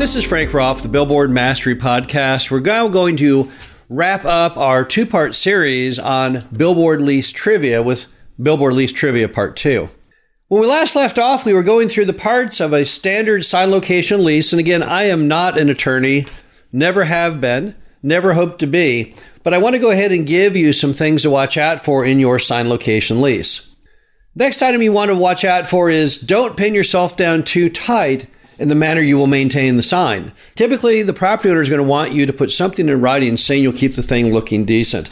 This is Frank Rolfe, the Billboard Mastery Podcast. We're now going to wrap up our two part series on Billboard Lease Trivia with Billboard Lease Trivia Part 2. When we last left off, we were going through the parts of a standard sign location lease. And again, I am not an attorney, never have been, never hope to be. But I want to go ahead and give you some things to watch out for in your sign location lease. Next item you want to watch out for is don't pin yourself down too tight in the manner you will maintain the sign. Typically, the property owner is going to want you to put something in writing saying you'll keep the thing looking decent.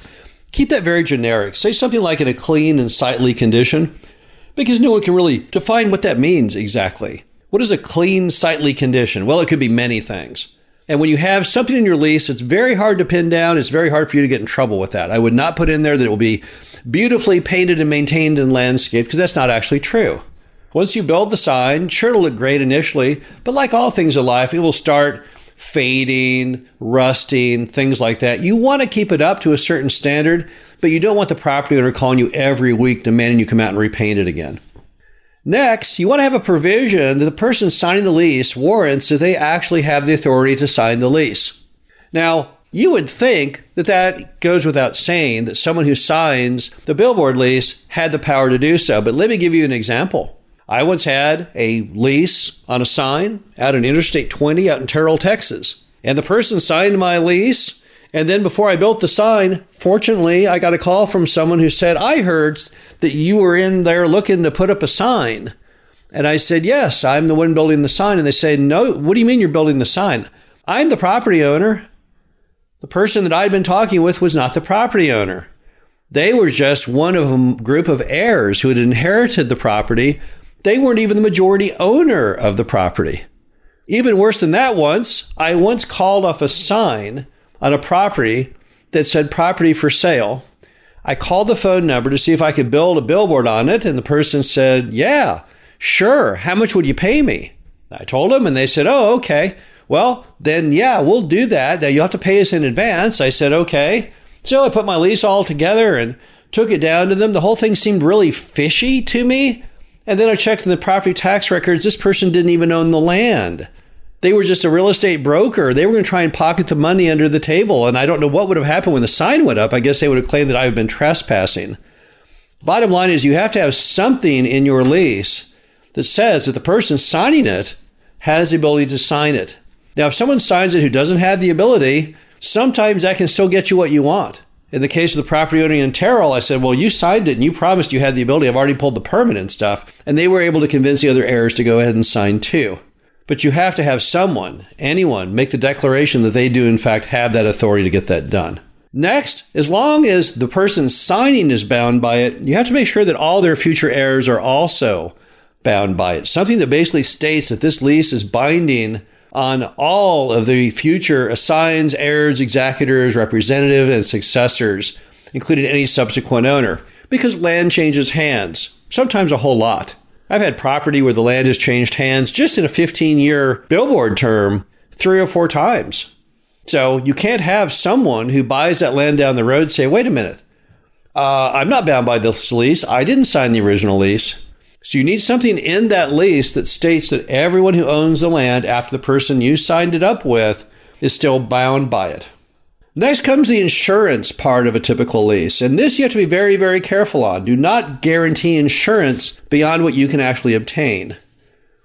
Keep that very generic. Say something like in a clean and sightly condition, because no one can really define what that means exactly. What is a clean, sightly condition? Well, it could be many things. And when you have something in your lease, it's very hard to pin down. It's very hard for you to get in trouble with that. I would not put in there that it will be beautifully painted and maintained and landscaped because that's not actually true. Once you build the sign, sure it'll look great initially, but like all things in life, it will start fading, rusting, things like that. You want to keep it up to a certain standard, but you don't want the property owner calling you every week demanding you come out and repaint it again. Next, you want to have a provision that the person signing the lease warrants that they actually have the authority to sign the lease. Now, you would think that that goes without saying that someone who signs the billboard lease had the power to do so, but let me give you an example. I once had a lease on a sign out in Interstate 20 out in Terrell, Texas. And the person signed my lease. And then before I built the sign, fortunately, I got a call from someone who said, I heard that you were in there looking to put up a sign. And I said, Yes, I'm the one building the sign. And they said, No, what do you mean you're building the sign? I'm the property owner. The person that I'd been talking with was not the property owner. They were just one of a group of heirs who had inherited the property they weren't even the majority owner of the property. Even worse than that, once, I once called off a sign on a property that said property for sale. I called the phone number to see if I could build a billboard on it, and the person said, Yeah, sure. How much would you pay me? I told them, and they said, Oh, okay. Well, then, yeah, we'll do that. Now, you have to pay us in advance. I said, Okay. So I put my lease all together and took it down to them. The whole thing seemed really fishy to me. And then I checked in the property tax records. This person didn't even own the land. They were just a real estate broker. They were going to try and pocket the money under the table. And I don't know what would have happened when the sign went up. I guess they would have claimed that I had been trespassing. Bottom line is, you have to have something in your lease that says that the person signing it has the ability to sign it. Now, if someone signs it who doesn't have the ability, sometimes that can still get you what you want. In the case of the property owner in Terrell, I said, Well, you signed it and you promised you had the ability. I've already pulled the permit and stuff. And they were able to convince the other heirs to go ahead and sign too. But you have to have someone, anyone, make the declaration that they do, in fact, have that authority to get that done. Next, as long as the person signing is bound by it, you have to make sure that all their future heirs are also bound by it. Something that basically states that this lease is binding on all of the future assigns, heirs, executors, representative, and successors, including any subsequent owner, because land changes hands, sometimes a whole lot. I've had property where the land has changed hands just in a 15 year billboard term three or four times. So you can't have someone who buys that land down the road say, wait a minute, uh, I'm not bound by this lease. I didn't sign the original lease. So you need something in that lease that states that everyone who owns the land after the person you signed it up with is still bound by it. Next comes the insurance part of a typical lease. And this you have to be very, very careful on. Do not guarantee insurance beyond what you can actually obtain.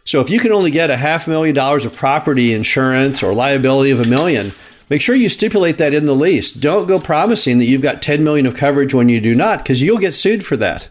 So if you can only get a half million dollars of property insurance or liability of a million, make sure you stipulate that in the lease. Don't go promising that you've got 10 million of coverage when you do not, because you'll get sued for that.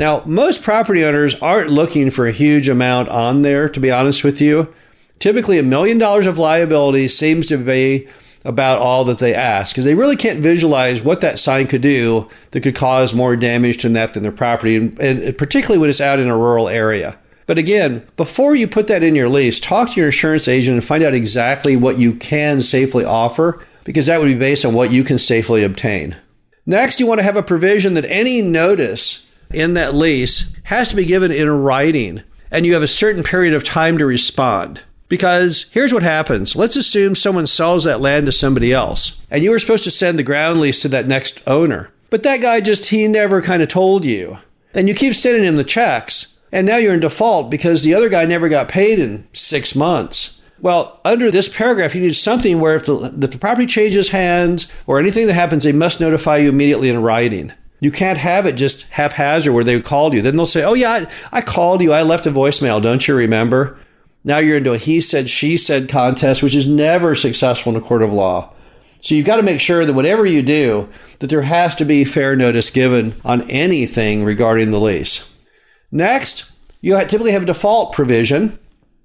Now, most property owners aren't looking for a huge amount on there, to be honest with you. Typically, a million dollars of liability seems to be about all that they ask because they really can't visualize what that sign could do that could cause more damage to that than their property, and, and particularly when it's out in a rural area. But again, before you put that in your lease, talk to your insurance agent and find out exactly what you can safely offer because that would be based on what you can safely obtain. Next, you want to have a provision that any notice in that lease has to be given in writing and you have a certain period of time to respond. Because here's what happens. Let's assume someone sells that land to somebody else and you were supposed to send the ground lease to that next owner. But that guy just, he never kind of told you. Then you keep sending him the checks and now you're in default because the other guy never got paid in six months. Well, under this paragraph, you need something where if the, if the property changes hands or anything that happens, they must notify you immediately in writing. You can't have it just haphazard where they called you. Then they'll say, Oh, yeah, I, I called you. I left a voicemail. Don't you remember? Now you're into a he said, she said contest, which is never successful in a court of law. So you've got to make sure that whatever you do, that there has to be fair notice given on anything regarding the lease. Next, you typically have a default provision.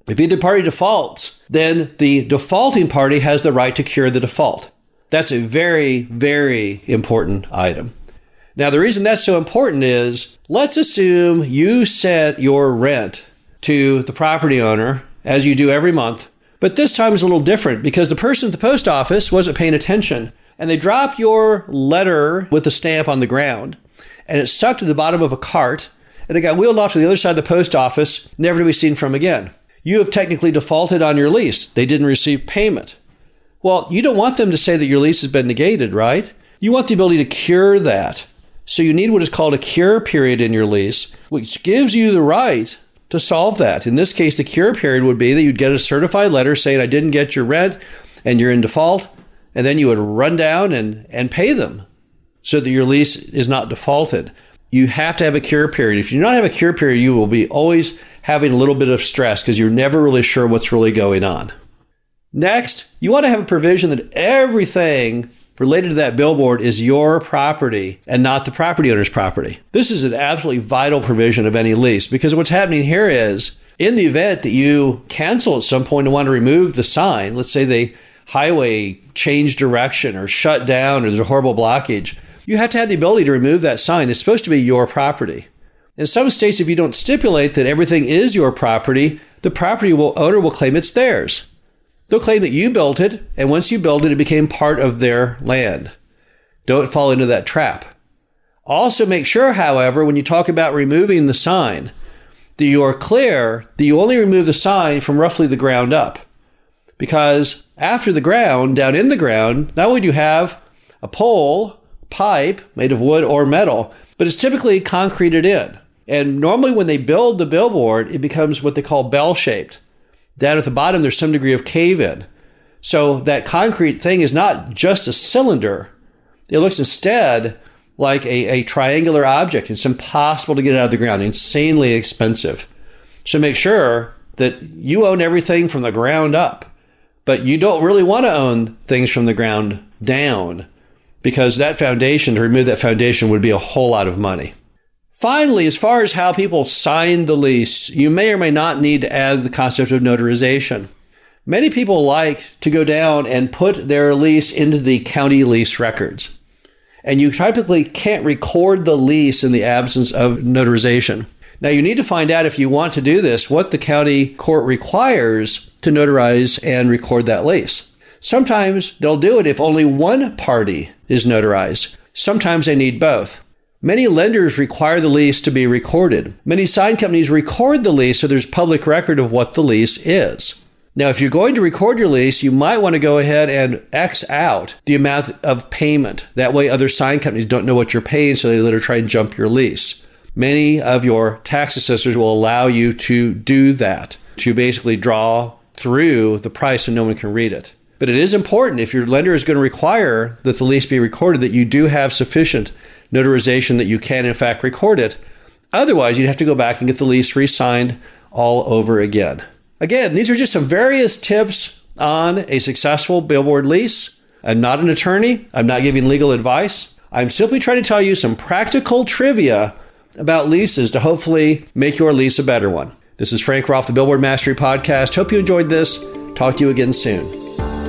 If either party defaults, then the defaulting party has the right to cure the default. That's a very, very important item. Now, the reason that's so important is let's assume you sent your rent to the property owner as you do every month, but this time is a little different because the person at the post office wasn't paying attention and they dropped your letter with the stamp on the ground and it stuck to the bottom of a cart and it got wheeled off to the other side of the post office, never to be seen from again. You have technically defaulted on your lease. They didn't receive payment. Well, you don't want them to say that your lease has been negated, right? You want the ability to cure that. So you need what is called a cure period in your lease, which gives you the right to solve that. In this case, the cure period would be that you'd get a certified letter saying, I didn't get your rent and you're in default. And then you would run down and, and pay them so that your lease is not defaulted. You have to have a cure period. If you do not have a cure period, you will be always having a little bit of stress because you're never really sure what's really going on. Next, you want to have a provision that everything related to that billboard is your property and not the property owner's property. This is an absolutely vital provision of any lease because what's happening here is in the event that you cancel at some point and want to remove the sign, let's say the highway changed direction or shut down or there's a horrible blockage, you have to have the ability to remove that sign. It's supposed to be your property. In some states, if you don't stipulate that everything is your property, the property owner will claim it's theirs. They'll claim that you built it, and once you built it, it became part of their land. Don't fall into that trap. Also, make sure, however, when you talk about removing the sign, that you are clear that you only remove the sign from roughly the ground up. Because after the ground, down in the ground, not only do you have a pole, pipe made of wood or metal, but it's typically concreted in. And normally, when they build the billboard, it becomes what they call bell shaped. Down at the bottom, there's some degree of cave in. So that concrete thing is not just a cylinder. It looks instead like a, a triangular object. It's impossible to get out of the ground, insanely expensive. So make sure that you own everything from the ground up, but you don't really want to own things from the ground down because that foundation, to remove that foundation, would be a whole lot of money. Finally, as far as how people sign the lease, you may or may not need to add the concept of notarization. Many people like to go down and put their lease into the county lease records. And you typically can't record the lease in the absence of notarization. Now, you need to find out if you want to do this what the county court requires to notarize and record that lease. Sometimes they'll do it if only one party is notarized. Sometimes they need both. Many lenders require the lease to be recorded. Many sign companies record the lease so there's public record of what the lease is. Now, if you're going to record your lease, you might want to go ahead and X out the amount of payment. That way, other sign companies don't know what you're paying, so they later try and jump your lease. Many of your tax assessors will allow you to do that, to basically draw through the price so no one can read it. But it is important if your lender is going to require that the lease be recorded that you do have sufficient notarization that you can, in fact, record it. Otherwise, you'd have to go back and get the lease re signed all over again. Again, these are just some various tips on a successful billboard lease. I'm not an attorney, I'm not giving legal advice. I'm simply trying to tell you some practical trivia about leases to hopefully make your lease a better one. This is Frank Rolfe, the Billboard Mastery Podcast. Hope you enjoyed this. Talk to you again soon.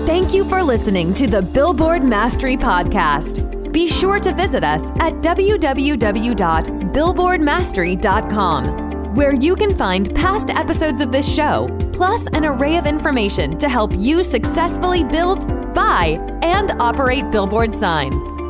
Thank you for listening to the Billboard Mastery Podcast. Be sure to visit us at www.billboardmastery.com, where you can find past episodes of this show plus an array of information to help you successfully build, buy, and operate billboard signs.